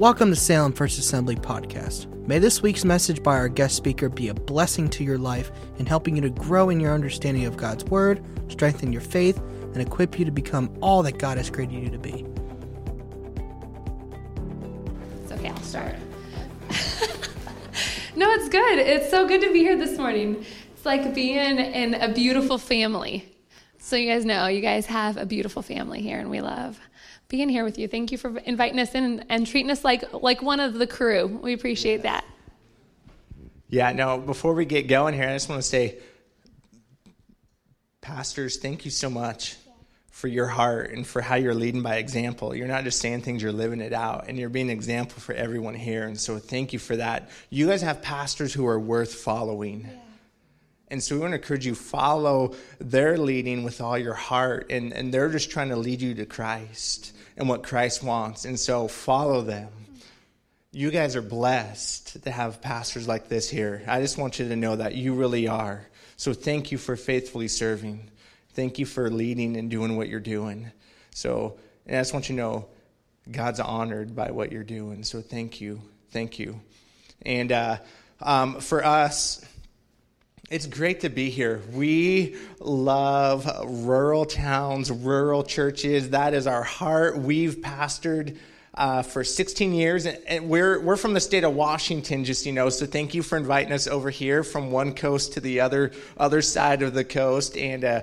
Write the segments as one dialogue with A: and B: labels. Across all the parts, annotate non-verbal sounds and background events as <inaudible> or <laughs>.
A: Welcome to Salem First Assembly Podcast. May this week's message by our guest speaker be a blessing to your life in helping you to grow in your understanding of God's Word, strengthen your faith, and equip you to become all that God has created you to be.
B: It's okay, I'll start. <laughs> no, it's good. It's so good to be here this morning. It's like being in a beautiful family. So, you guys know, you guys have a beautiful family here, and we love being here with you. Thank you for inviting us in and treating us like like one of the crew. We appreciate that.
C: Yeah, no, before we get going here, I just want to say, pastors, thank you so much for your heart and for how you're leading by example. You're not just saying things, you're living it out, and you're being an example for everyone here. And so, thank you for that. You guys have pastors who are worth following. Yeah. And so we want to encourage you follow their leading with all your heart and, and they're just trying to lead you to Christ and what Christ wants. And so follow them. You guys are blessed to have pastors like this here. I just want you to know that you really are. So thank you for faithfully serving. Thank you for leading and doing what you're doing. So, and I just want you to know God's honored by what you're doing. So thank you. Thank you. And uh, um, for us, it's great to be here. We love rural towns, rural churches. That is our heart. We've pastored uh, for 16 years, and we're we're from the state of Washington, just you know. So thank you for inviting us over here from one coast to the other other side of the coast, and uh,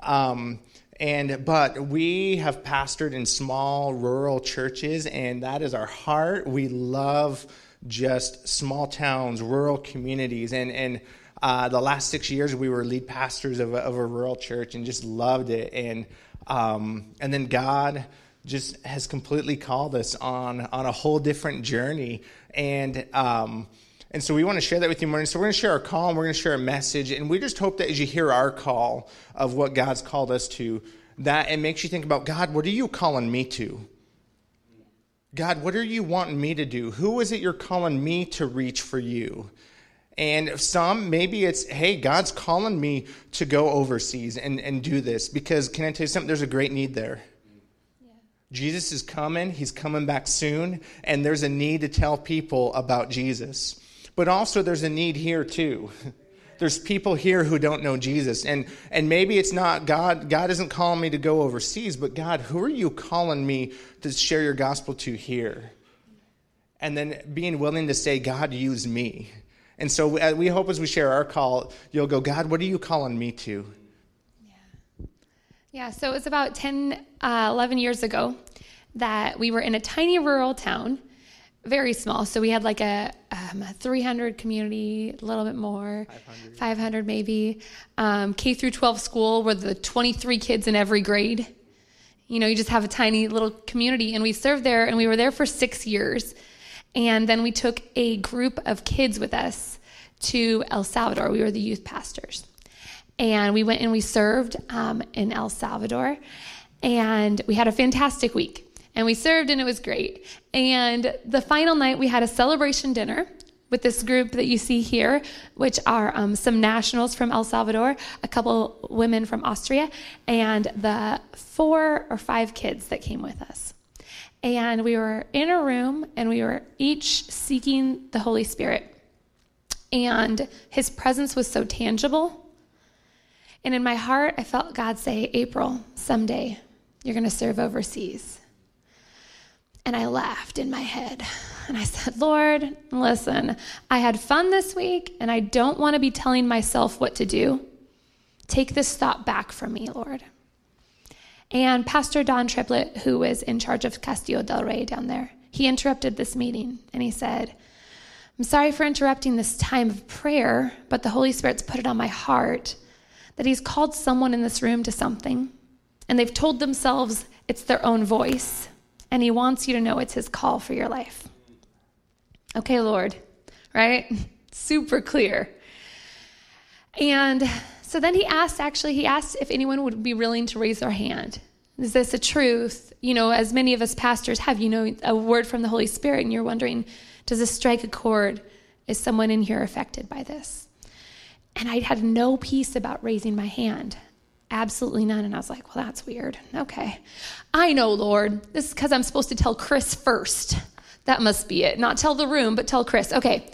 C: um, and but we have pastored in small rural churches, and that is our heart. We love just small towns, rural communities, and and uh, the last six years, we were lead pastors of a, of a rural church and just loved it. And um, and then God just has completely called us on on a whole different journey. And um, and so we want to share that with you morning. So we're going to share our call and we're going to share a message. And we just hope that as you hear our call of what God's called us to, that it makes you think about God, what are you calling me to? God, what are you wanting me to do? Who is it you're calling me to reach for you? And some, maybe it's, hey, God's calling me to go overseas and, and do this because can I tell you something? There's a great need there. Yeah. Jesus is coming, he's coming back soon, and there's a need to tell people about Jesus. But also, there's a need here too. <laughs> There's people here who don't know Jesus. And, and maybe it's not God, God isn't calling me to go overseas, but God, who are you calling me to share your gospel to here? And then being willing to say, God, use me and so uh, we hope as we share our call, you'll go, God, what are you calling me to?
B: Yeah. Yeah, so it was about 10, uh, 11 years ago that we were in a tiny rural town, very small. So we had like a, um, a 300 community, a little bit more, 500, 500 maybe. Um, K through 12 school where the 23 kids in every grade. You know, you just have a tiny little community. And we served there, and we were there for six years. And then we took a group of kids with us to El Salvador. We were the youth pastors. And we went and we served um, in El Salvador. And we had a fantastic week. And we served and it was great. And the final night, we had a celebration dinner with this group that you see here, which are um, some nationals from El Salvador, a couple women from Austria, and the four or five kids that came with us. And we were in a room and we were each seeking the Holy Spirit. And his presence was so tangible. And in my heart, I felt God say, April, someday you're going to serve overseas. And I laughed in my head. And I said, Lord, listen, I had fun this week and I don't want to be telling myself what to do. Take this thought back from me, Lord. And Pastor Don Triplett, who was in charge of Castillo del Rey down there, he interrupted this meeting and he said, I'm sorry for interrupting this time of prayer, but the Holy Spirit's put it on my heart that He's called someone in this room to something, and they've told themselves it's their own voice, and He wants you to know it's His call for your life. Okay, Lord, right? <laughs> Super clear. And so then he asked, actually, he asked if anyone would be willing to raise their hand. Is this a truth? You know, as many of us pastors have, you know, a word from the Holy Spirit, and you're wondering, does this strike a chord? Is someone in here affected by this? And I had no peace about raising my hand. Absolutely none. And I was like, well, that's weird. Okay. I know, Lord. This is because I'm supposed to tell Chris first That must be it. Not tell the room, but tell Chris. Okay.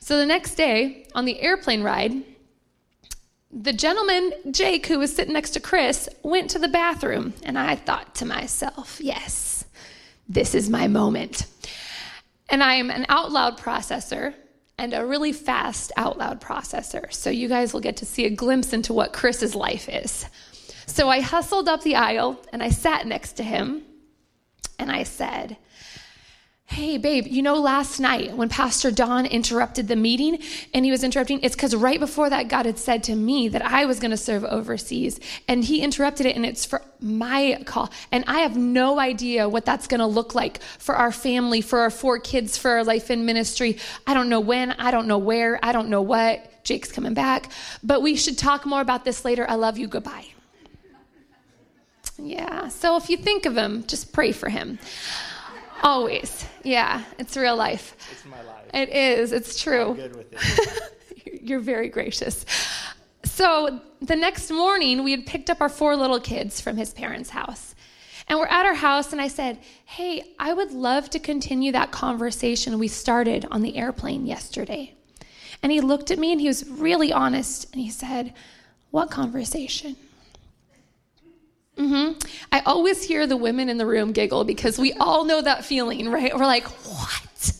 B: So the next day on the airplane ride, the gentleman, Jake, who was sitting next to Chris, went to the bathroom. And I thought to myself, yes, this is my moment. And I am an out loud processor and a really fast out loud processor. So you guys will get to see a glimpse into what Chris's life is. So I hustled up the aisle and I sat next to him and I said, Hey, babe, you know, last night when Pastor Don interrupted the meeting and he was interrupting, it's because right before that, God had said to me that I was going to serve overseas. And he interrupted it, and it's for my call. And I have no idea what that's going to look like for our family, for our four kids, for our life in ministry. I don't know when, I don't know where, I don't know what. Jake's coming back. But we should talk more about this later. I love you. Goodbye. Yeah, so if you think of him, just pray for him. Always. Yeah, it's real life.
C: It's my life.
B: It is. It's true.
C: I'm good with it. <laughs>
B: You're very gracious. So the next morning, we had picked up our four little kids from his parents' house. And we're at our house, and I said, Hey, I would love to continue that conversation we started on the airplane yesterday. And he looked at me and he was really honest, and he said, What conversation? Mm-hmm. I always hear the women in the room giggle because we all know that feeling, right? We're like, what?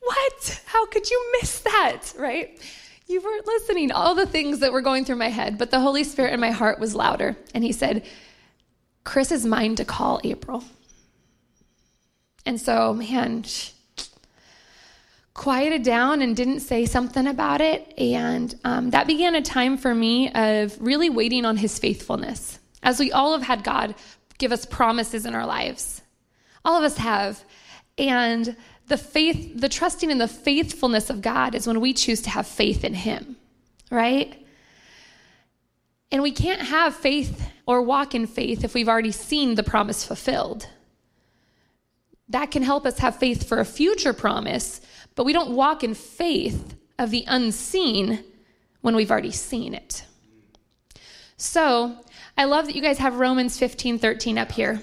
B: What? How could you miss that, right? You weren't listening, all the things that were going through my head, but the Holy Spirit in my heart was louder. And he said, Chris is mine to call April. And so, man, quieted down and didn't say something about it. And um, that began a time for me of really waiting on his faithfulness as we all have had God give us promises in our lives. All of us have. And the faith, the trusting in the faithfulness of God is when we choose to have faith in Him, right? And we can't have faith or walk in faith if we've already seen the promise fulfilled. That can help us have faith for a future promise, but we don't walk in faith of the unseen when we've already seen it. So, I love that you guys have Romans 15 13 up here.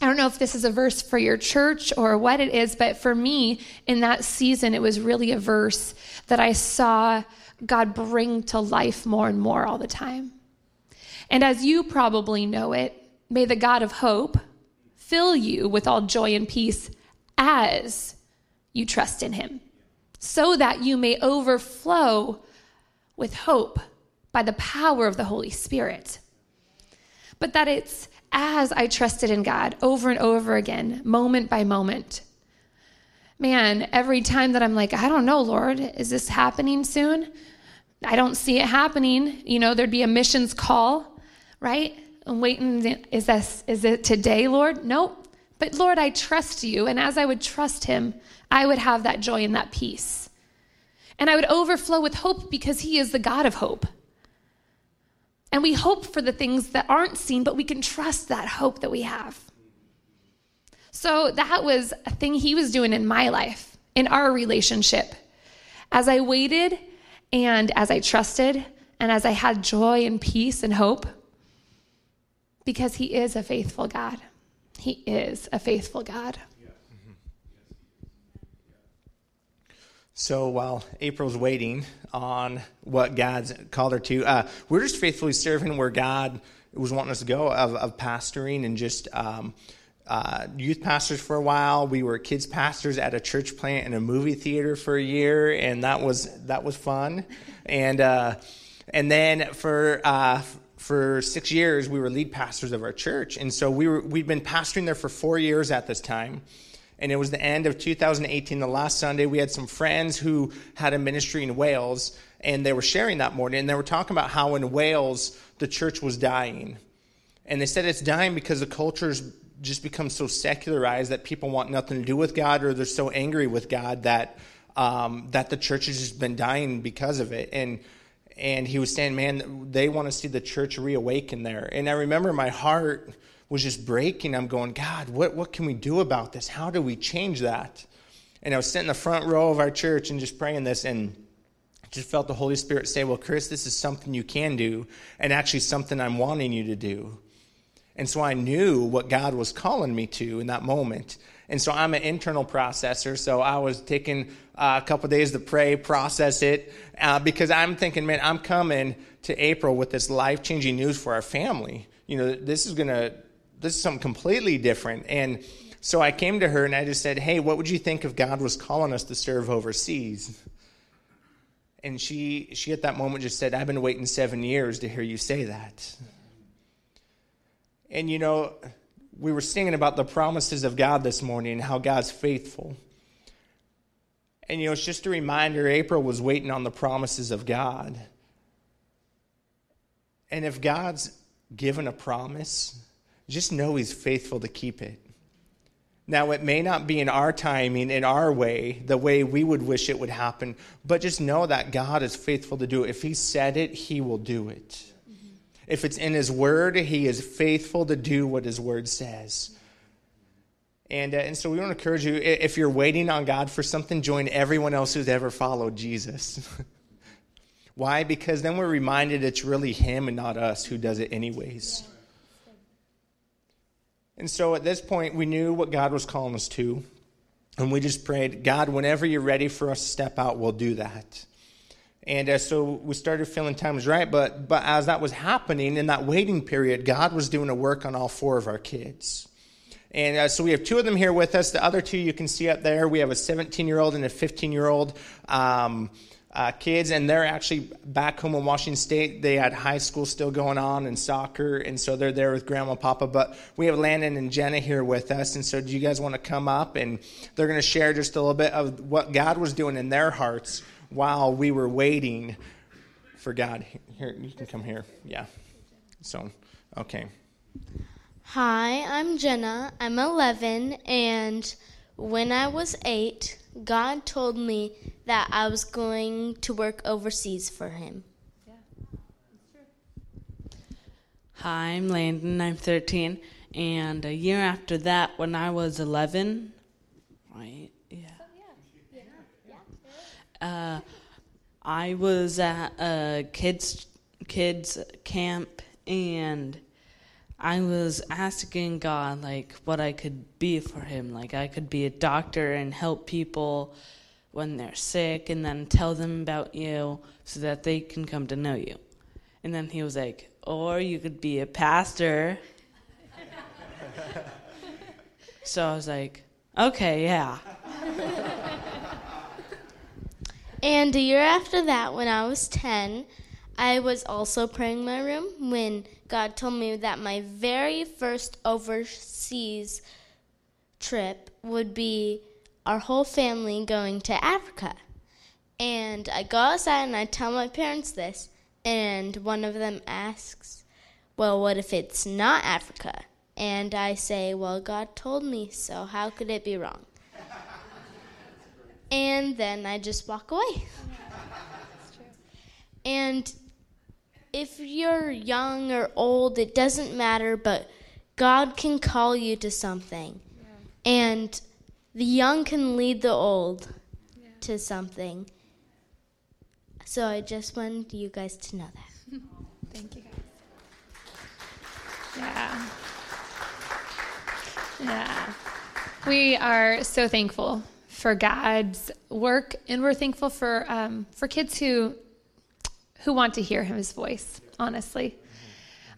B: I don't know if this is a verse for your church or what it is, but for me in that season, it was really a verse that I saw God bring to life more and more all the time. And as you probably know it, may the God of hope fill you with all joy and peace as you trust in him, so that you may overflow with hope by the power of the Holy Spirit but that it's as I trusted in God over and over again, moment by moment. Man, every time that I'm like, I don't know, Lord, is this happening soon? I don't see it happening. You know, there'd be a missions call, right? I'm waiting. Is this is it today, Lord? Nope. But Lord, I trust you. And as I would trust him, I would have that joy and that peace. And I would overflow with hope because he is the God of hope. And we hope for the things that aren't seen, but we can trust that hope that we have. So that was a thing he was doing in my life, in our relationship. As I waited and as I trusted and as I had joy and peace and hope, because he is a faithful God. He is a faithful God.
C: So while April's waiting on what God's called her to, uh, we're just faithfully serving where God was wanting us to go of, of pastoring and just um, uh, youth pastors for a while. We were kids pastors at a church plant and a movie theater for a year, and that was that was fun. And uh, and then for uh, for six years, we were lead pastors of our church, and so we were we'd been pastoring there for four years at this time and it was the end of 2018, the last Sunday. We had some friends who had a ministry in Wales, and they were sharing that morning, and they were talking about how in Wales the church was dying. And they said it's dying because the culture's just become so secularized that people want nothing to do with God, or they're so angry with God that um, that the church has just been dying because of it. And and he was saying, man, they want to see the church reawaken there. And I remember my heart was just breaking. I'm going, God, what, what can we do about this? How do we change that? And I was sitting in the front row of our church and just praying this and just felt the Holy Spirit say, Well, Chris, this is something you can do and actually something I'm wanting you to do. And so I knew what God was calling me to in that moment. And so I'm an internal processor. So I was taking uh, a couple days to pray, process it, uh, because I'm thinking, man, I'm coming to April with this life changing news for our family. You know, this is going to, this is something completely different. And so I came to her and I just said, hey, what would you think if God was calling us to serve overseas? And she, she at that moment just said, I've been waiting seven years to hear you say that. And you know, we were singing about the promises of God this morning and how God's faithful. And you know, it's just a reminder April was waiting on the promises of God. And if God's given a promise, just know He's faithful to keep it. Now, it may not be in our timing, in our way, the way we would wish it would happen, but just know that God is faithful to do it. If He said it, He will do it. If it's in His Word, He is faithful to do what His Word says. And, uh, and so we want to encourage you if you're waiting on God for something, join everyone else who's ever followed Jesus. <laughs> Why? Because then we're reminded it's really Him and not us who does it, anyways. And so at this point, we knew what God was calling us to. And we just prayed, God, whenever you're ready for us to step out, we'll do that. And uh, so we started feeling time was right. But, but as that was happening in that waiting period, God was doing a work on all four of our kids. And uh, so we have two of them here with us. The other two you can see up there. We have a 17 year old and a 15 year old. Um, uh, kids, and they're actually back home in Washington State. They had high school still going on and soccer, and so they're there with Grandma and Papa. But we have Landon and Jenna here with us, and so do you guys want to come up? And they're going to share just a little bit of what God was doing in their hearts while we were waiting for God. Here, you can come here. Yeah. So, okay.
D: Hi, I'm Jenna. I'm 11, and when I was eight, God told me that I was going to work overseas for Him. Yeah, that's
E: Hi, I'm Landon. I'm 13. And a year after that, when I was 11, right? Yeah. Uh, I was at a kids kids camp and I was asking God like what I could be for him. Like I could be a doctor and help people when they're sick and then tell them about you so that they can come to know you. And then he was like, or you could be a pastor. so I was like, okay, yeah.
D: and a year after that, when I was 10, I was also praying in my room when God told me that my very first overseas trip would be our whole family going to Africa. And I go outside and I tell my parents this, and one of them asks, Well, what if it's not Africa? And I say, Well, God told me, so how could it be wrong? and then I just walk away. <laughs> And if you're young or old, it doesn't matter, but God can call you to something. Yeah. And the young can lead the old yeah. to something. So I just wanted you guys to know that. <laughs>
B: Thank you guys. Yeah. Yeah. We are so thankful for God's work, and we're thankful for um, for kids who who want to hear his voice, honestly.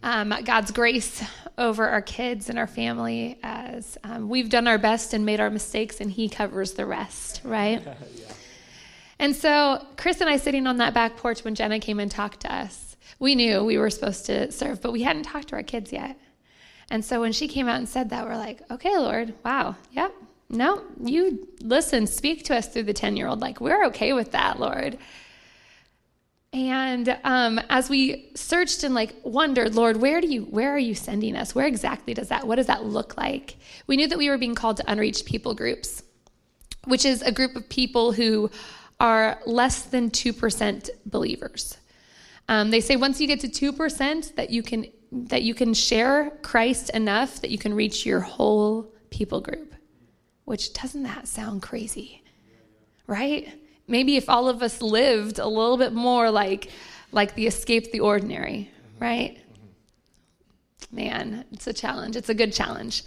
B: Um, God's grace over our kids and our family as um, we've done our best and made our mistakes, and He covers the rest, right? <laughs> yeah. And so, Chris and I sitting on that back porch when Jenna came and talked to us, we knew we were supposed to serve, but we hadn't talked to our kids yet. And so, when she came out and said that, we're like, okay, Lord, wow, yep, no, you listen, speak to us through the 10 year old. Like, we're okay with that, Lord. And um, as we searched and like wondered, Lord, where do you, where are you sending us? Where exactly does that, what does that look like? We knew that we were being called to unreached people groups, which is a group of people who are less than 2% believers. Um, they say once you get to 2% that you can, that you can share Christ enough that you can reach your whole people group, which doesn't that sound crazy? Right? Maybe if all of us lived a little bit more like like the escape the ordinary, right? Man, it's a challenge. It's a good challenge.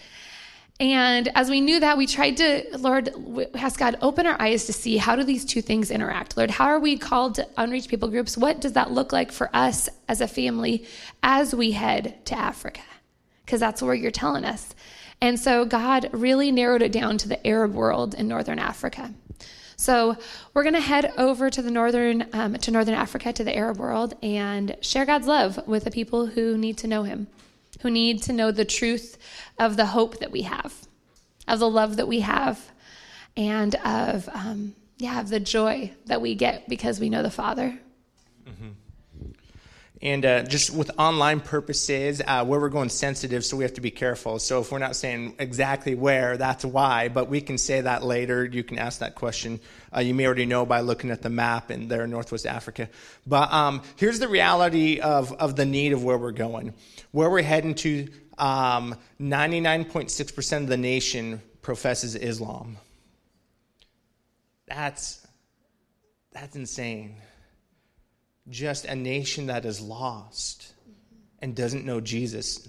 B: And as we knew that, we tried to, Lord, ask God, open our eyes to see how do these two things interact? Lord, how are we called to unreached people groups? What does that look like for us as a family as we head to Africa? Because that's where you're telling us. And so God really narrowed it down to the Arab world in northern Africa. So we're going to head over to the northern um, to northern Africa to the Arab world and share God's love with the people who need to know Him who need to know the truth of the hope that we have, of the love that we have, and of, um, yeah, of the joy that we get because we know the Father. Mm-hmm.
C: And uh, just with online purposes, uh, where we're going sensitive, so we have to be careful. So if we're not saying exactly where, that's why, but we can say that later. You can ask that question. Uh, you may already know by looking at the map and there in Northwest Africa. But um, here's the reality of, of the need of where we're going. Where we're heading to, um, 99.6% of the nation professes Islam. That's, that's insane just a nation that is lost and doesn't know Jesus.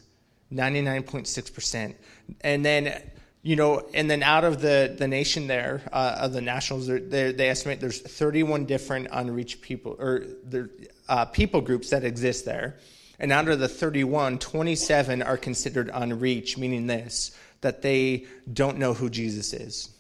C: 99.6%. And then, you know, and then out of the, the nation there, uh, of the nationals, they estimate there's 31 different unreached people, or there, uh, people groups that exist there. And out of the 31, 27 are considered unreached, meaning this, that they don't know who Jesus is.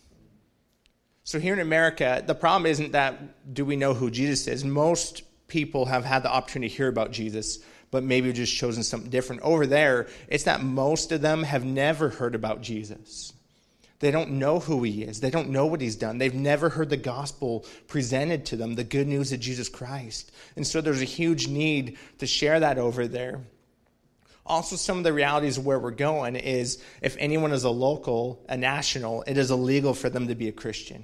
C: So here in America, the problem isn't that do we know who Jesus is? Most people have had the opportunity to hear about Jesus, but maybe just chosen something different. Over there, it's that most of them have never heard about Jesus. They don't know who he is. They don't know what he's done. They've never heard the gospel presented to them, the good news of Jesus Christ. And so there's a huge need to share that over there. Also, some of the realities of where we're going is if anyone is a local, a national, it is illegal for them to be a Christian.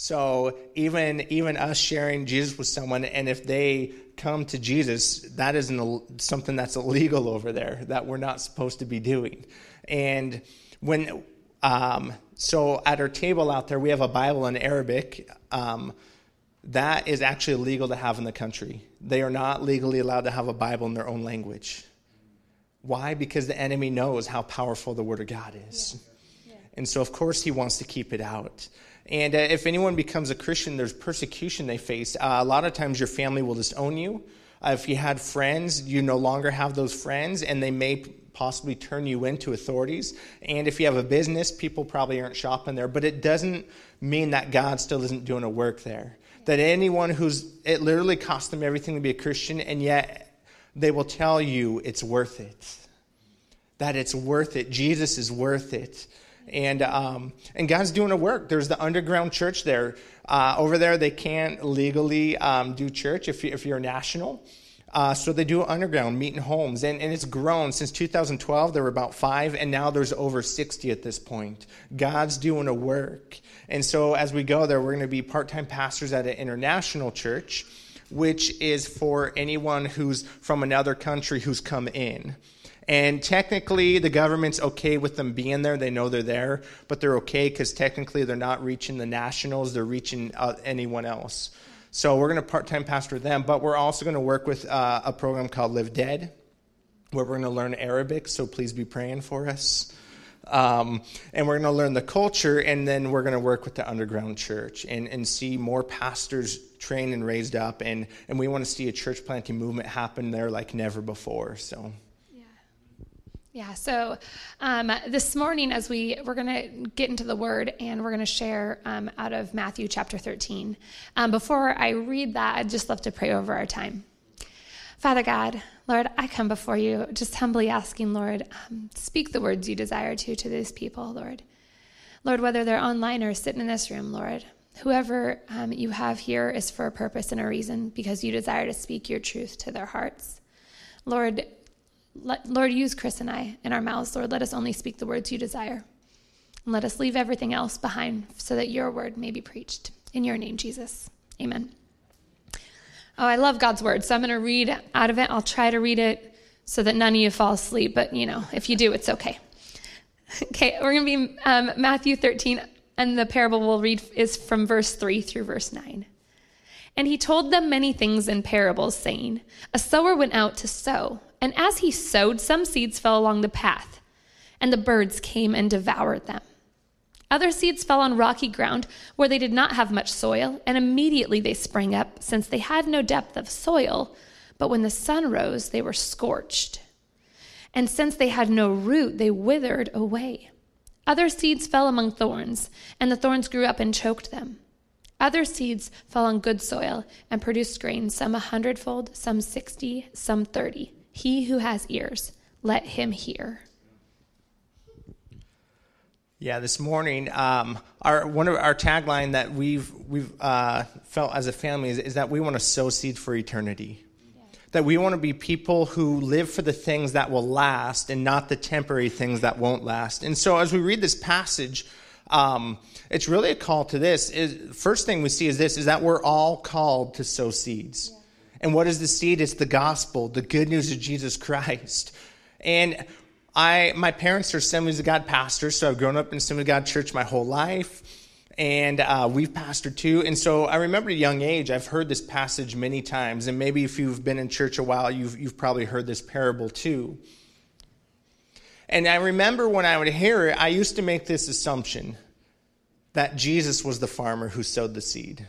C: So even even us sharing Jesus with someone, and if they come to Jesus, that isn't something that's illegal over there that we're not supposed to be doing. And when um, so at our table out there, we have a Bible in Arabic. Um, that is actually illegal to have in the country. They are not legally allowed to have a Bible in their own language. Why? Because the enemy knows how powerful the Word of God is. Yeah. Yeah. And so, of course, he wants to keep it out. And uh, if anyone becomes a Christian, there's persecution they face. Uh, a lot of times your family will disown you. Uh, if you had friends, you no longer have those friends, and they may possibly turn you into authorities. And if you have a business, people probably aren't shopping there. But it doesn't mean that God still isn't doing a work there. That anyone who's, it literally costs them everything to be a Christian, and yet they will tell you it's worth it. That it's worth it. Jesus is worth it and um, and God's doing a work. There's the underground church there. Uh, over there, they can't legally um, do church if, you, if you're national. Uh, so they do underground, meet in homes, and, and it's grown since 2012. There were about five, and now there's over 60 at this point. God's doing a work, and so as we go there, we're going to be part-time pastors at an international church, which is for anyone who's from another country who's come in. And technically, the government's okay with them being there. They know they're there, but they're okay because technically they're not reaching the nationals, they're reaching uh, anyone else. So we're going to part time pastor them, but we're also going to work with uh, a program called Live Dead, where we're going to learn Arabic. So please be praying for us. Um, and we're going to learn the culture, and then we're going to work with the underground church and, and see more pastors trained and raised up. And, and we want to see a church planting movement happen there like never before. So.
B: Yeah, so um, this morning, as we we're going to get into the Word and we're going to share um, out of Matthew chapter 13. Um, before I read that, I'd just love to pray over our time. Father God, Lord, I come before you just humbly asking, Lord, um, speak the words you desire to to these people, Lord. Lord, whether they're online or sitting in this room, Lord, whoever um, you have here is for a purpose and a reason because you desire to speak your truth to their hearts. Lord, let, Lord, use Chris and I in our mouths. Lord, let us only speak the words you desire. And let us leave everything else behind so that your word may be preached. In your name, Jesus. Amen. Oh, I love God's word. So I'm going to read out of it. I'll try to read it so that none of you fall asleep. But, you know, if you do, it's okay. <laughs> Okay, we're going to be um, Matthew 13, and the parable we'll read is from verse 3 through verse 9. And he told them many things in parables, saying, A sower went out to sow, and as he sowed, some seeds fell along the path, and the birds came and devoured them. Other seeds fell on rocky ground where they did not have much soil, and immediately they sprang up, since they had no depth of soil. But when the sun rose, they were scorched. And since they had no root, they withered away. Other seeds fell among thorns, and the thorns grew up and choked them. Other seeds fell on good soil and produced grain, some a hundredfold, some sixty, some thirty. He who has ears, let him hear.
C: Yeah, this morning, um, our one of our tagline that we've we've uh, felt as a family is, is, that we want to sow seed for eternity. Yeah. That we want to be people who live for the things that will last and not the temporary things that won't last. And so, as we read this passage, um, it's really a call to this. Is, first thing we see is this: is that we're all called to sow seeds. Yeah. And what is the seed? It's the gospel, the good news of Jesus Christ. And I, my parents are Assemblies of God pastors, so I've grown up in Assembly of God church my whole life, and uh, we've pastored too. And so I remember at a young age, I've heard this passage many times, and maybe if you've been in church a while, you've you've probably heard this parable too. And I remember when I would hear it, I used to make this assumption that Jesus was the farmer who sowed the seed.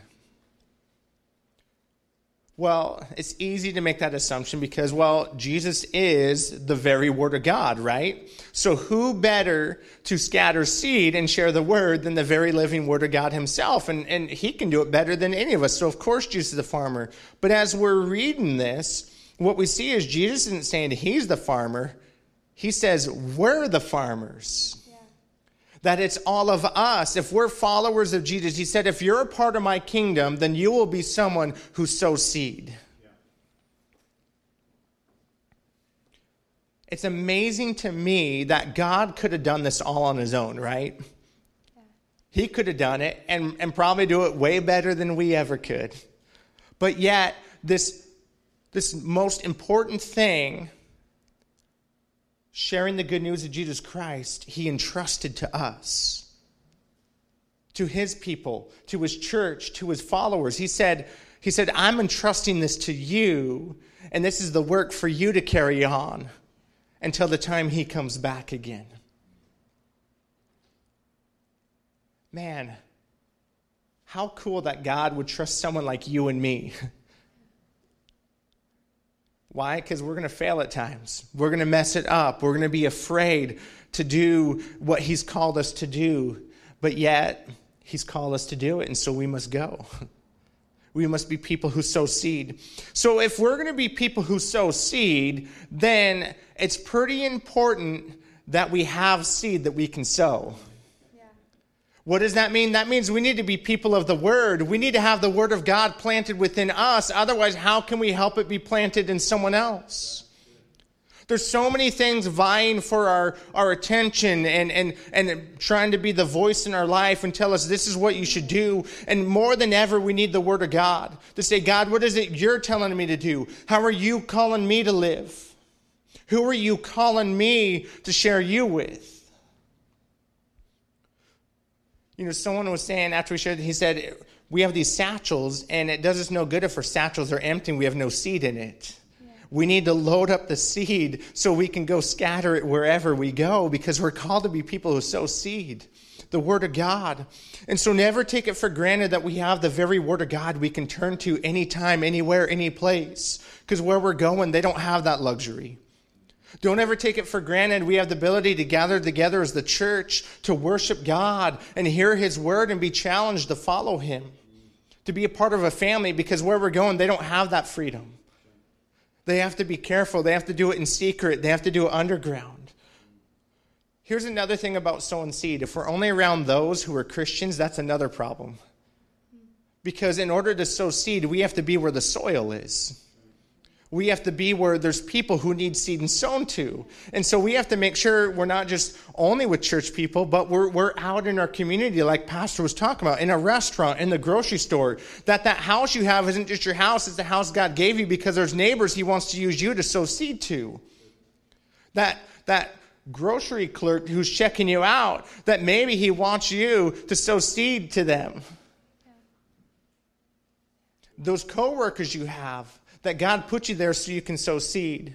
C: Well, it's easy to make that assumption because, well, Jesus is the very Word of God, right? So, who better to scatter seed and share the Word than the very living Word of God Himself? And, and He can do it better than any of us. So, of course, Jesus is the farmer. But as we're reading this, what we see is Jesus isn't saying He's the farmer, he says, We're the farmers. That it's all of us. If we're followers of Jesus, he said, If you're a part of my kingdom, then you will be someone who sows seed. Yeah. It's amazing to me that God could have done this all on his own, right? Yeah. He could have done it and, and probably do it way better than we ever could. But yet, this, this most important thing sharing the good news of Jesus Christ, he entrusted to us, to his people, to his church, to his followers. He said, he said, I'm entrusting this to you, and this is the work for you to carry on until the time he comes back again. Man, how cool that God would trust someone like you and me. <laughs> Why? Because we're going to fail at times. We're going to mess it up. We're going to be afraid to do what He's called us to do. But yet, He's called us to do it, and so we must go. <laughs> We must be people who sow seed. So, if we're going to be people who sow seed, then it's pretty important that we have seed that we can sow. What does that mean? That means we need to be people of the Word. We need to have the Word of God planted within us. Otherwise, how can we help it be planted in someone else? There's so many things vying for our, our attention and, and, and trying to be the voice in our life and tell us this is what you should do. And more than ever, we need the Word of God to say, God, what is it you're telling me to do? How are you calling me to live? Who are you calling me to share you with? You know, someone was saying after we shared, he said, we have these satchels, and it does us no good if our satchels are empty and we have no seed in it. Yeah. We need to load up the seed so we can go scatter it wherever we go because we're called to be people who sow seed, the Word of God. And so never take it for granted that we have the very Word of God we can turn to anytime, anywhere, any place. Because where we're going, they don't have that luxury. Don't ever take it for granted. We have the ability to gather together as the church to worship God and hear His word and be challenged to follow Him, to be a part of a family because where we're going, they don't have that freedom. They have to be careful. They have to do it in secret, they have to do it underground. Here's another thing about sowing seed. If we're only around those who are Christians, that's another problem. Because in order to sow seed, we have to be where the soil is we have to be where there's people who need seed and sown to. And so we have to make sure we're not just only with church people, but we're, we're out in our community, like Pastor was talking about, in a restaurant, in the grocery store. That that house you have isn't just your house, it's the house God gave you because there's neighbors he wants to use you to sow seed to. That, that grocery clerk who's checking you out, that maybe he wants you to sow seed to them those coworkers you have that God put you there so you can sow seed.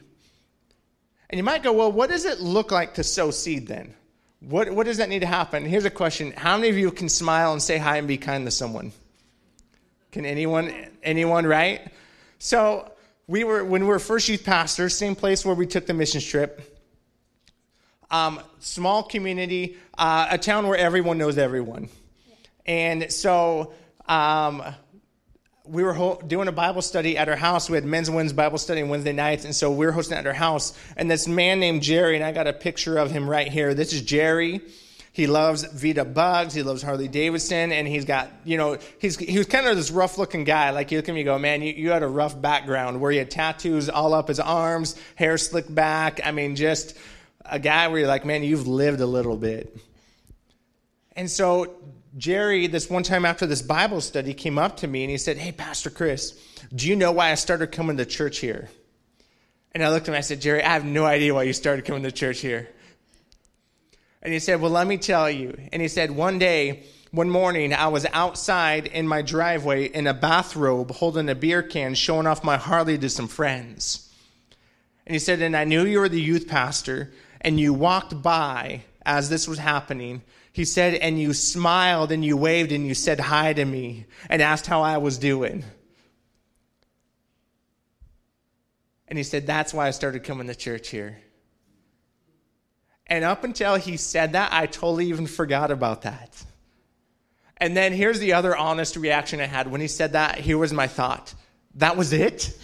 C: And you might go, well, what does it look like to sow seed then? What, what does that need to happen? Here's a question How many of you can smile and say hi and be kind to someone? Can anyone, anyone, right? So, we were, when we were first youth pastors, same place where we took the mission trip. Um, small community, uh, a town where everyone knows everyone. And so, um, we were ho- doing a Bible study at our house. We had men's and women's Bible study on Wednesday nights, and so we were hosting at our house. And this man named Jerry, and I got a picture of him right here. This is Jerry. He loves Vita Bugs. He loves Harley Davidson, and he's got, you know, he's he was kind of this rough looking guy. Like you look at me, go, man, you, you had a rough background where he had tattoos all up his arms, hair slicked back. I mean, just a guy where you're like, man, you've lived a little bit. And so Jerry, this one time after this Bible study, came up to me and he said, Hey, Pastor Chris, do you know why I started coming to church here? And I looked at him and I said, Jerry, I have no idea why you started coming to church here. And he said, Well, let me tell you. And he said, One day, one morning, I was outside in my driveway in a bathrobe holding a beer can, showing off my Harley to some friends. And he said, And I knew you were the youth pastor, and you walked by as this was happening he said, and you smiled and you waved and you said hi to me and asked how I was doing. And he said, That's why I started coming to church here. And up until he said that, I totally even forgot about that. And then here's the other honest reaction I had when he said that. Here was my thought that was it?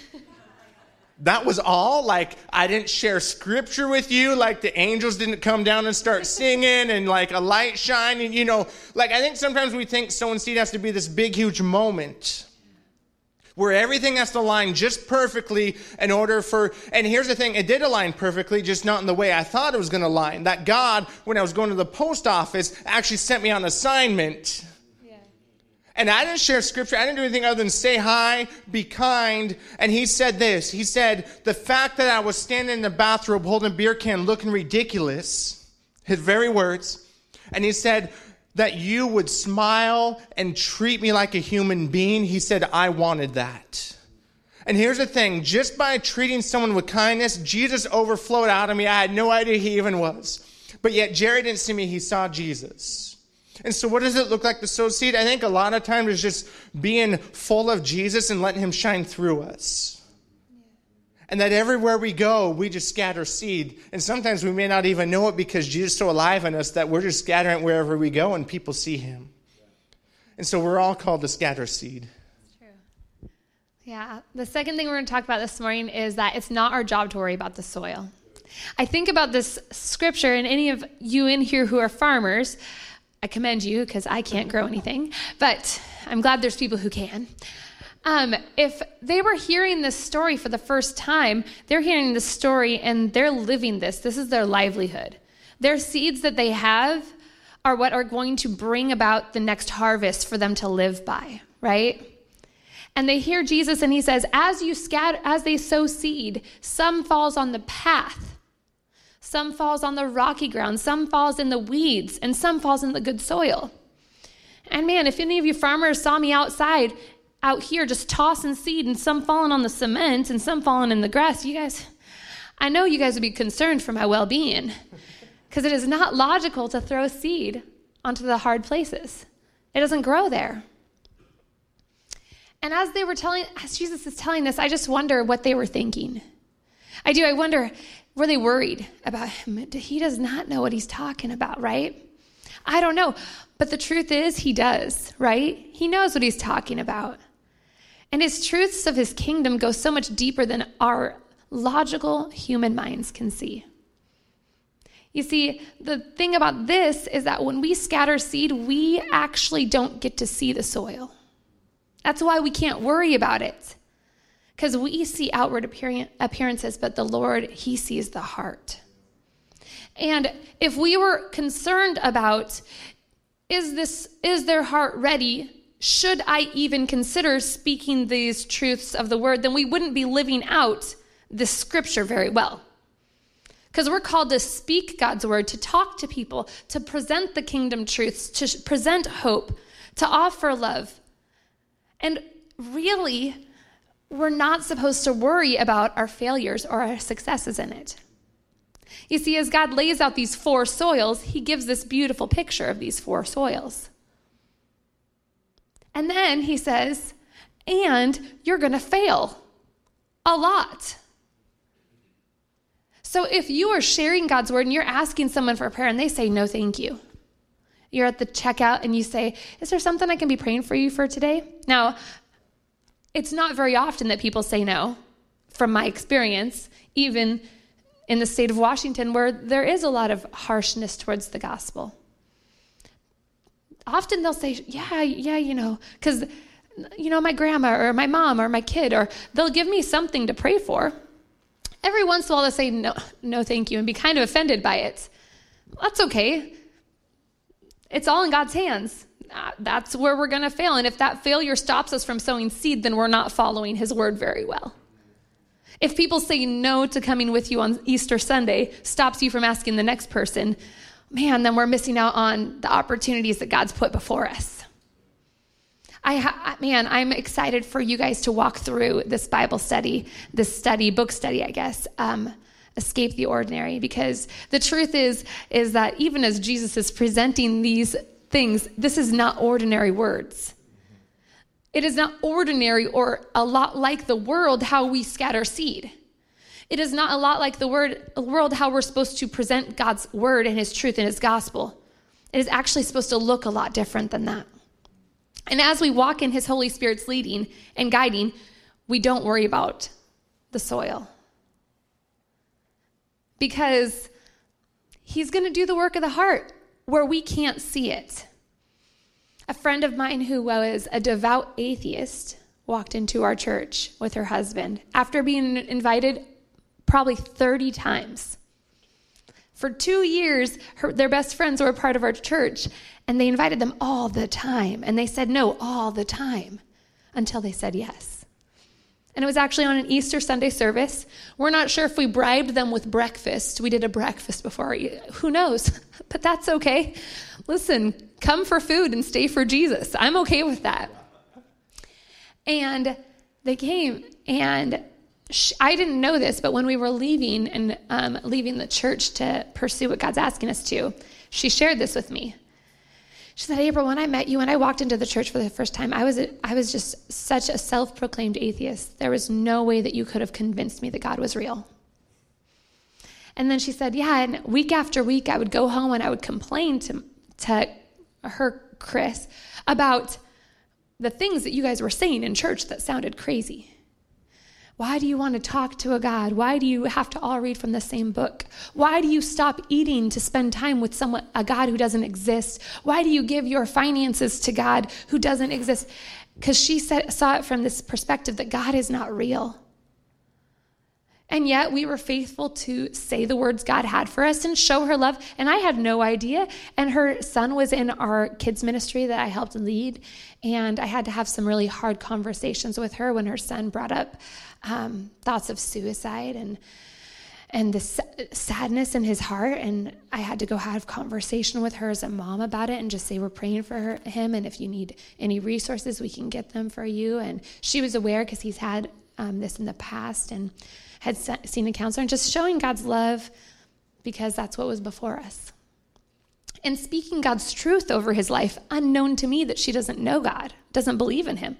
C: That was all. Like, I didn't share scripture with you. Like, the angels didn't come down and start <laughs> singing and like a light shining. You know, like, I think sometimes we think sowing seed has to be this big, huge moment where everything has to align just perfectly in order for. And here's the thing it did align perfectly, just not in the way I thought it was going to align. That God, when I was going to the post office, actually sent me on assignment and I didn't share scripture. I didn't do anything other than say hi, be kind. And he said this. He said, the fact that I was standing in the bathrobe holding a beer can looking ridiculous, his very words. And he said, that you would smile and treat me like a human being. He said, I wanted that. And here's the thing just by treating someone with kindness, Jesus overflowed out of me. I had no idea he even was. But yet, Jerry didn't see me, he saw Jesus. And so, what does it look like to sow seed? I think a lot of times it's just being full of Jesus and letting Him shine through us. And that everywhere we go, we just scatter seed. And sometimes we may not even know it because Jesus is so alive in us that we're just scattering wherever we go and people see Him. And so, we're all called to scatter seed.
B: True. Yeah. Uh, the second thing we're going to talk about this morning is that it's not our job to worry about the soil. I think about this scripture, and any of you in here who are farmers, I commend you because I can't grow anything, but I'm glad there's people who can. Um, if they were hearing this story for the first time, they're hearing this story and they're living this. This is their livelihood. Their seeds that they have are what are going to bring about the next harvest for them to live by, right? And they hear Jesus and he says, as you scatter, as they sow seed, some falls on the path some falls on the rocky ground, some falls in the weeds, and some falls in the good soil. And man, if any of you farmers saw me outside, out here, just tossing seed and some falling on the cement and some falling in the grass, you guys, I know you guys would be concerned for my well being because it is not logical to throw seed onto the hard places, it doesn't grow there. And as they were telling, as Jesus is telling this, I just wonder what they were thinking. I do. I wonder, were they worried about him? He does not know what he's talking about, right? I don't know. But the truth is, he does, right? He knows what he's talking about. And his truths of his kingdom go so much deeper than our logical human minds can see. You see, the thing about this is that when we scatter seed, we actually don't get to see the soil. That's why we can't worry about it. Because we see outward appearances, but the Lord, He sees the heart. And if we were concerned about, is this, is their heart ready? Should I even consider speaking these truths of the word? Then we wouldn't be living out the scripture very well. Because we're called to speak God's word, to talk to people, to present the kingdom truths, to present hope, to offer love. And really, we're not supposed to worry about our failures or our successes in it. You see, as God lays out these four soils, He gives this beautiful picture of these four soils. And then He says, and you're going to fail a lot. So if you are sharing God's word and you're asking someone for a prayer and they say, no, thank you, you're at the checkout and you say, Is there something I can be praying for you for today? Now, it's not very often that people say no, from my experience, even in the state of Washington, where there is a lot of harshness towards the gospel. Often they'll say, Yeah, yeah, you know, because, you know, my grandma or my mom or my kid, or they'll give me something to pray for. Every once in a while, they'll say, No, no, thank you, and be kind of offended by it. That's okay. It's all in God's hands. That's where we're going to fail. And if that failure stops us from sowing seed, then we're not following His word very well. If people say no to coming with you on Easter Sunday, stops you from asking the next person, man, then we're missing out on the opportunities that God's put before us. I ha- man, I'm excited for you guys to walk through this Bible study, this study, book study, I guess. Um, escape the ordinary because the truth is is that even as Jesus is presenting these things this is not ordinary words. It is not ordinary or a lot like the world how we scatter seed. It is not a lot like the word, world how we're supposed to present God's word and his truth and his gospel. It is actually supposed to look a lot different than that. And as we walk in his holy spirit's leading and guiding we don't worry about the soil. Because he's going to do the work of the heart where we can't see it. A friend of mine who was a devout atheist walked into our church with her husband after being invited probably 30 times. For two years, her, their best friends were a part of our church, and they invited them all the time. And they said no all the time until they said yes. And it was actually on an Easter Sunday service. We're not sure if we bribed them with breakfast. We did a breakfast before. Who knows? <laughs> But that's okay. Listen, come for food and stay for Jesus. I'm okay with that. And they came, and I didn't know this, but when we were leaving and um, leaving the church to pursue what God's asking us to, she shared this with me. She said, April, when I met you, when I walked into the church for the first time, I was, a, I was just such a self proclaimed atheist. There was no way that you could have convinced me that God was real. And then she said, Yeah, and week after week, I would go home and I would complain to, to her, Chris, about the things that you guys were saying in church that sounded crazy. Why do you want to talk to a God? Why do you have to all read from the same book? Why do you stop eating to spend time with someone a God who doesn't exist? Why do you give your finances to God who doesn't exist? Because she said, saw it from this perspective that God is not real. And yet we were faithful to say the words God had for us and show her love. And I had no idea. And her son was in our kids' ministry that I helped lead. And I had to have some really hard conversations with her when her son brought up um, thoughts of suicide and and the sadness in his heart and i had to go have conversation with her as a mom about it and just say we're praying for her, him and if you need any resources we can get them for you and she was aware because he's had um, this in the past and had seen a counselor and just showing god's love because that's what was before us and speaking god's truth over his life unknown to me that she doesn't know god doesn't believe in him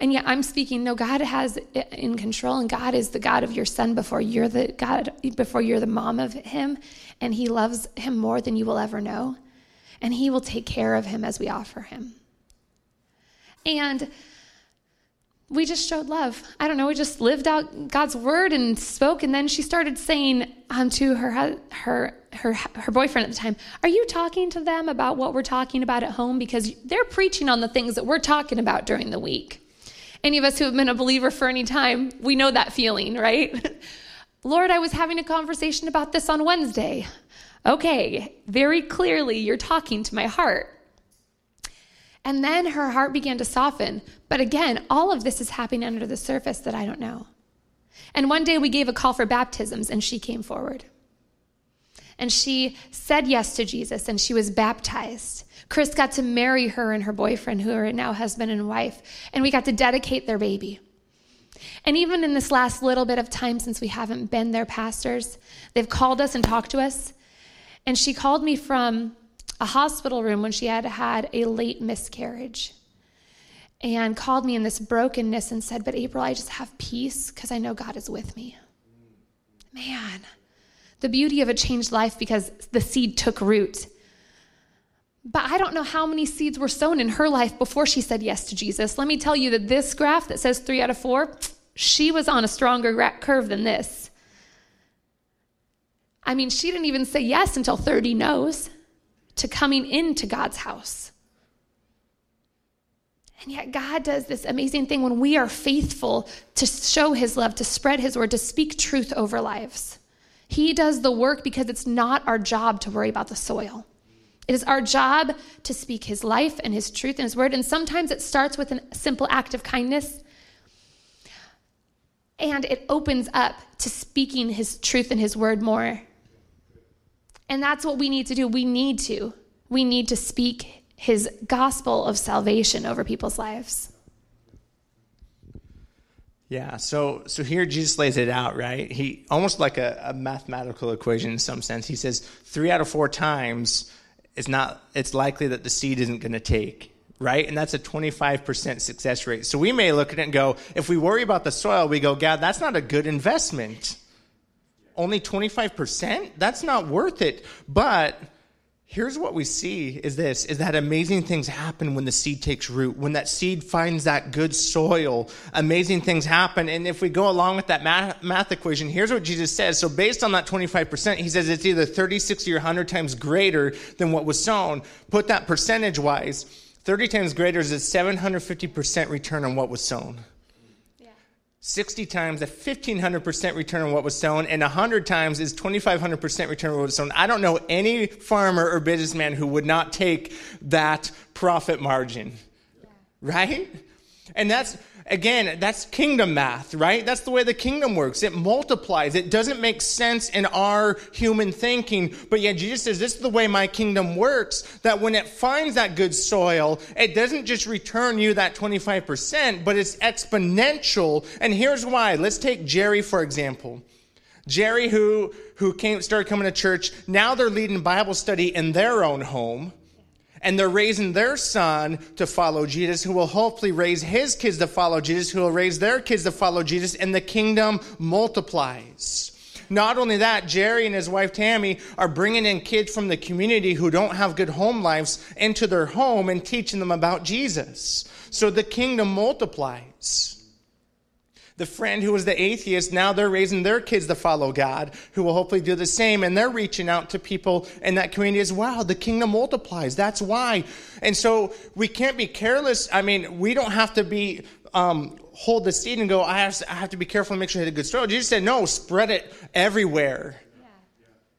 B: and yet I'm speaking, no, God has it in control, and God is the God of your son before you're the God, before you're the mom of him, and he loves him more than you will ever know. And he will take care of him as we offer him. And we just showed love. I don't know, we just lived out God's word and spoke. And then she started saying um, to her, her, her, her boyfriend at the time, Are you talking to them about what we're talking about at home? Because they're preaching on the things that we're talking about during the week. Any of us who have been a believer for any time, we know that feeling, right? <laughs> Lord, I was having a conversation about this on Wednesday. Okay, very clearly you're talking to my heart. And then her heart began to soften. But again, all of this is happening under the surface that I don't know. And one day we gave a call for baptisms, and she came forward. And she said yes to Jesus and she was baptized. Chris got to marry her and her boyfriend, who are now husband and wife, and we got to dedicate their baby. And even in this last little bit of time since we haven't been their pastors, they've called us and talked to us. And she called me from a hospital room when she had had a late miscarriage and called me in this brokenness and said, But April, I just have peace because I know God is with me. Man, the beauty of a changed life because the seed took root. But I don't know how many seeds were sown in her life before she said yes to Jesus. Let me tell you that this graph that says three out of four, she was on a stronger curve than this. I mean, she didn't even say yes until 30 no's to coming into God's house. And yet, God does this amazing thing when we are faithful to show His love, to spread His word, to speak truth over lives. He does the work because it's not our job to worry about the soil. It is our job to speak His life and His truth and His word. And sometimes it starts with a simple act of kindness. And it opens up to speaking His truth and His word more. And that's what we need to do. We need to. We need to speak his gospel of salvation over people's lives.
C: Yeah, so so here Jesus lays it out, right? He almost like a, a, mathematical equation in some sense. He says three out of four times it's not it's likely that the seed isn't going to take, right? And that's a 25% success rate. So we may look at it and go, if we worry about the soil, we go, God, that's not a good investment. Only 25%? That's not worth it. But here's what we see is this is that amazing things happen when the seed takes root. When that seed finds that good soil amazing things happen. And if we go along with that math, math, equation here's what jesus says. So based on that 25% he says it's either 30 60 or 100 times greater than what was sown. Put that percentage wise 30 times greater is a 750% return on what was sown 60 times a 1500% return on what was sown and 100 times is 2500% return on what was sown. I don't know any farmer or businessman who would not take that profit margin. Yeah. right? And that's again, that's kingdom math, right? That's the way the kingdom works. It multiplies. It doesn't make sense in our human thinking, but yet Jesus says, this is the way my kingdom works, that when it finds that good soil, it doesn't just return you that 25%, but it's exponential. And here's why. Let's take Jerry, for example. Jerry, who, who came, started coming to church, now they're leading Bible study in their own home and they're raising their son to follow Jesus, who will hopefully raise his kids to follow Jesus, who will raise their kids to follow Jesus, and the kingdom multiplies. Not only that, Jerry and his wife Tammy are bringing in kids from the community who don't have good home lives into their home and teaching them about Jesus. So the kingdom multiplies the friend who was the atheist, now they're raising their kids to follow God, who will hopefully do the same. And they're reaching out to people in that community as well. The kingdom multiplies. That's why. And so we can't be careless. I mean, we don't have to be, um, hold the seed and go, I have, to, I have to be careful and make sure I hit a good soil. Jesus said, no, spread it everywhere.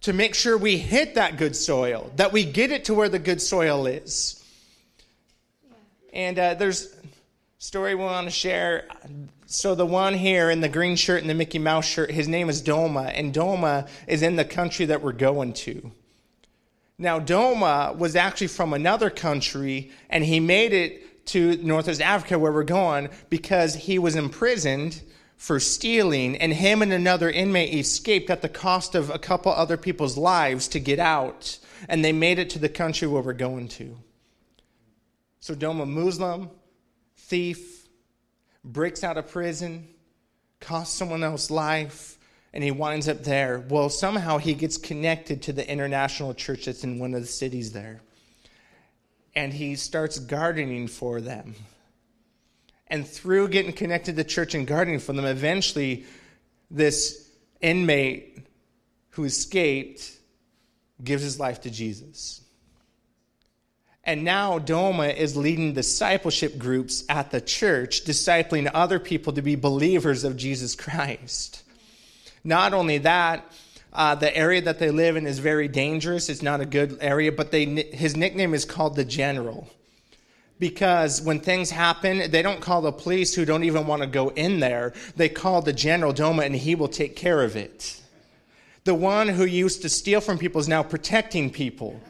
C: To make sure we hit that good soil, that we get it to where the good soil is. And uh, there's story we want to share. So the one here in the green shirt and the Mickey Mouse shirt, his name is Doma, and Doma is in the country that we're going to. Now, Doma was actually from another country, and he made it to Northwest Africa where we're going because he was imprisoned for stealing, and him and another inmate escaped at the cost of a couple other people's lives to get out, and they made it to the country where we're going to. So Doma, Muslim, thief, breaks out of prison, costs someone else life, and he winds up there. Well, somehow he gets connected to the international church that's in one of the cities there. And he starts gardening for them. And through getting connected to church and gardening for them, eventually this inmate who escaped gives his life to Jesus. And now Doma is leading discipleship groups at the church, discipling other people to be believers of Jesus Christ. Not only that, uh, the area that they live in is very dangerous. It's not a good area, but they, his nickname is called the General. Because when things happen, they don't call the police who don't even want to go in there. They call the General Doma and he will take care of it. The one who used to steal from people is now protecting people.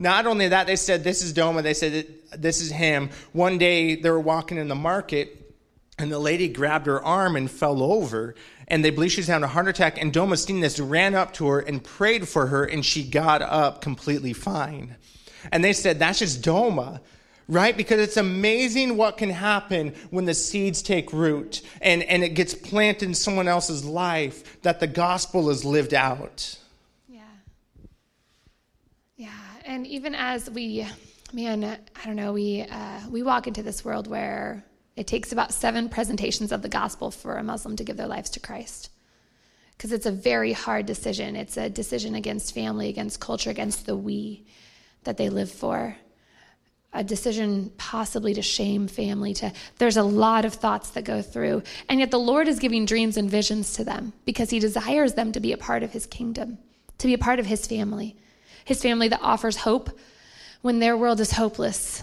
C: Not only that, they said, This is Doma. They said, This is him. One day they were walking in the market, and the lady grabbed her arm and fell over. And they believe she's having a heart attack. And Doma, seeing this, ran up to her and prayed for her, and she got up completely fine. And they said, That's just Doma right? Because it's amazing what can happen when the seeds take root and, and it gets planted in someone else's life that the gospel is lived out.
B: Yeah. And even as we, man, I don't know, we, uh, we walk into this world where it takes about seven presentations of the gospel for a Muslim to give their lives to Christ. Because it's a very hard decision. It's a decision against family, against culture, against the we that they live for a decision possibly to shame family to there's a lot of thoughts that go through and yet the lord is giving dreams and visions to them because he desires them to be a part of his kingdom to be a part of his family his family that offers hope when their world is hopeless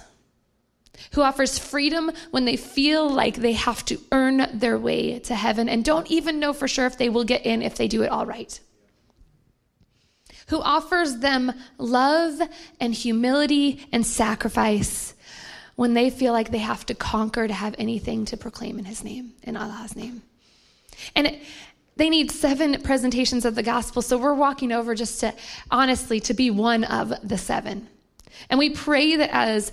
B: who offers freedom when they feel like they have to earn their way to heaven and don't even know for sure if they will get in if they do it all right who offers them love and humility and sacrifice when they feel like they have to conquer to have anything to proclaim in his name, in Allah's name. And it, they need seven presentations of the gospel, so we're walking over just to, honestly, to be one of the seven. And we pray that as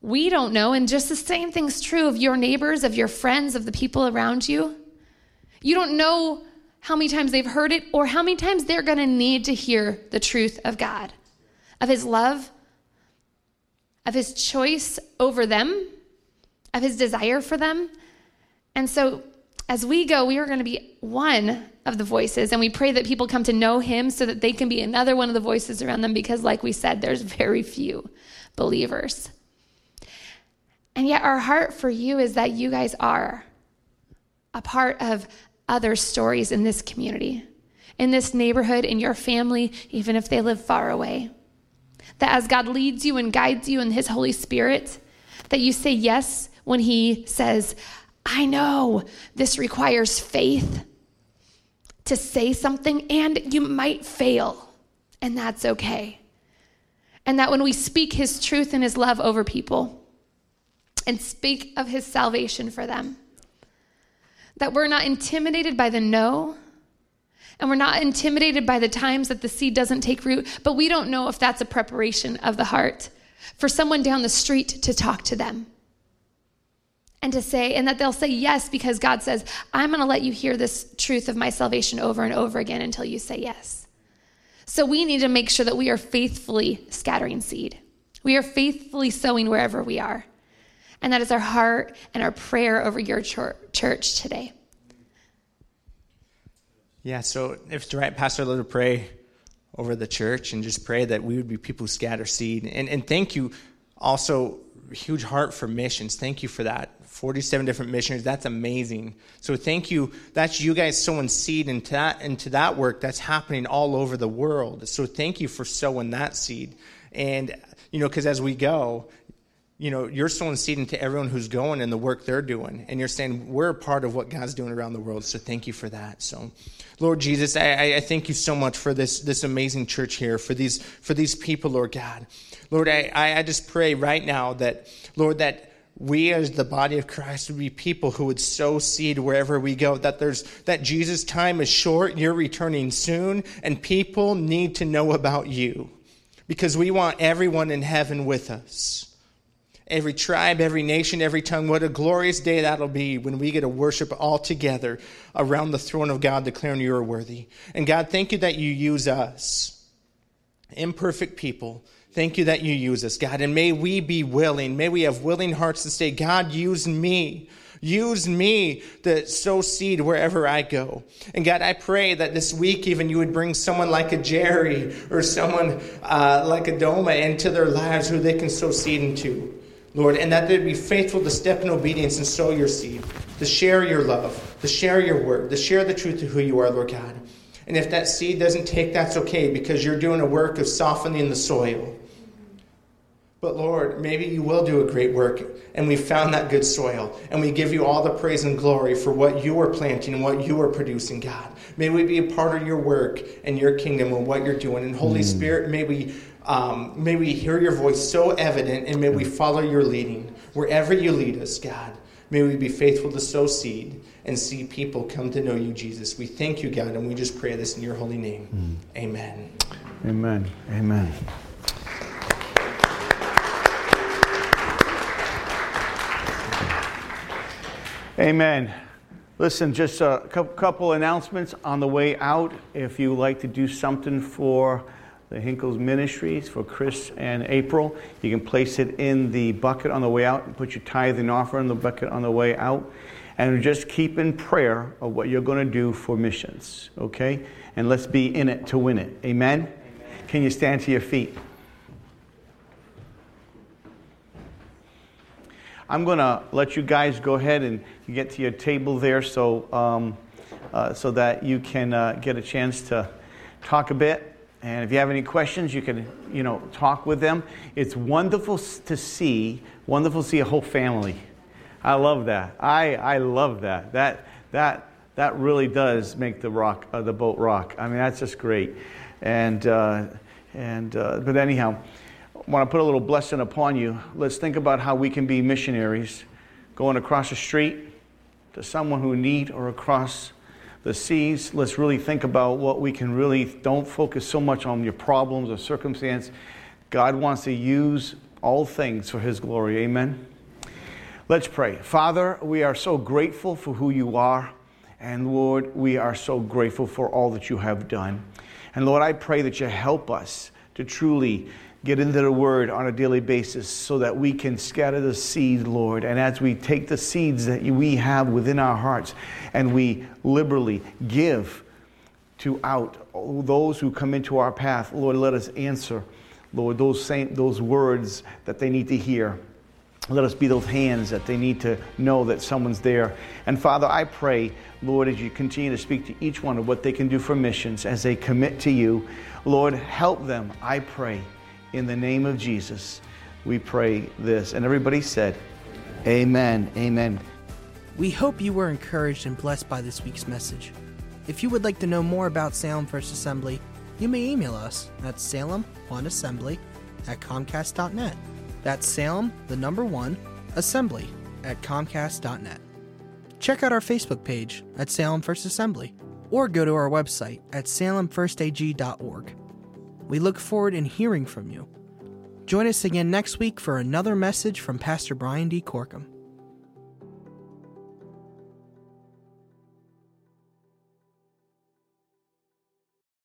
B: we don't know, and just the same thing's true of your neighbors, of your friends, of the people around you. You don't know how many times they've heard it or how many times they're going to need to hear the truth of God, of His love, of His choice over them, of His desire for them. And so, as we go, we are going to be one of the voices, and we pray that people come to know Him so that they can be another one of the voices around them because, like we said, there's very few believers. And yet, our heart for you is that you guys are a part of other stories in this community, in this neighborhood, in your family, even if they live far away. That as God leads you and guides you in His Holy Spirit, that you say yes when He says, I know this requires faith to say something, and you might fail, and that's okay. And that when we speak His truth and His love over people and speak of His salvation for them, that we're not intimidated by the no, and we're not intimidated by the times that the seed doesn't take root, but we don't know if that's a preparation of the heart for someone down the street to talk to them and to say, and that they'll say yes because God says, I'm going to let you hear this truth of my salvation over and over again until you say yes. So we need to make sure that we are faithfully scattering seed. We are faithfully sowing wherever we are. And that is our heart and our prayer over your church today.
C: Yeah, so if it's right, Pastor, let us pray over the church and just pray that we would be people who scatter seed. And, and thank you also, huge heart for missions. Thank you for that. 47 different missionaries. That's amazing. So thank you. That's you guys sowing seed into that, into that work that's happening all over the world. So thank you for sowing that seed. And, you know, because as we go, you know, you're sowing seed into everyone who's going and the work they're doing. And you're saying, we're a part of what God's doing around the world. So thank you for that. So, Lord Jesus, I, I thank you so much for this, this amazing church here, for these, for these people, Lord God. Lord, I, I just pray right now that, Lord, that we as the body of Christ would be people who would sow seed wherever we go, that there's, that Jesus' time is short, you're returning soon, and people need to know about you because we want everyone in heaven with us every tribe, every nation, every tongue. What a glorious day that'll be when we get to worship all together around the throne of God, declaring you are worthy. And God, thank you that you use us, imperfect people. Thank you that you use us, God. And may we be willing, may we have willing hearts to say, God, use me. Use me to sow seed wherever I go. And God, I pray that this week even you would bring someone like a Jerry or someone uh, like a Doma into their lives who they can sow seed into. Lord, and that they'd be faithful to step in obedience and sow your seed, to share your love, to share your word, to share the truth of who you are, Lord God. And if that seed doesn't take, that's okay because you're doing a work of softening the soil. But Lord, maybe you will do a great work, and we found that good soil, and we give you all the praise and glory for what you are planting and what you are producing, God. May we be a part of your work and your kingdom and what you're doing. And Holy mm. Spirit, may we, um, may we hear your voice so evident, and may we follow your leading wherever you lead us, God. May we be faithful to sow seed and see people come to know you, Jesus. We thank you, God, and we just pray this in your holy name. Mm. Amen.
F: Amen. Amen. Amen. Listen, just a couple announcements on the way out. If you like to do something for the Hinkles Ministries, for Chris and April, you can place it in the bucket on the way out and put your tithing offer in the bucket on the way out. And just keep in prayer of what you're going to do for missions, okay? And let's be in it to win it. Amen? Amen. Can you stand to your feet? I'm going to let you guys go ahead and get to your table there so, um, uh, so that you can uh, get a chance to talk a bit. And if you have any questions, you can, you know, talk with them. It's wonderful to see, wonderful to see a whole family. I love that. I, I love that. That, that, that really does make the rock, uh, the boat rock. I mean, that's just great. And, uh, and, uh, but anyhow, I want to put a little blessing upon you. Let's think about how we can be missionaries going across the street to someone who need or across the seas. Let's really think about what we can really don't focus so much on your problems or circumstance. God wants to use all things for his glory. Amen. Let's pray. Father, we are so grateful for who you are. And Lord, we are so grateful for all that you have done. And Lord, I pray that you help us to truly get into the word on a daily basis so that we can scatter the seed, Lord. And as we take the seeds that we have within our hearts and we liberally give to out those who come into our path, Lord, let us answer, Lord, those same those words that they need to hear. Let us be those hands that they need to know that someone's there. And Father, I pray, Lord, as you continue to speak to each one of what they can do for missions as they commit to you, Lord, help them, I pray in the name of Jesus, we pray this. And everybody said, Amen. Amen.
A: We hope you were encouraged and blessed by this week's message. If you would like to know more about Salem First Assembly, you may email us at salem1assembly at comcast.net. That's Salem, the number one, assembly at comcast.net. Check out our Facebook page at Salem First Assembly or go to our website at salemfirstag.org. We look forward in hearing from you. Join us again next week for another message from Pastor Brian D. Corkum.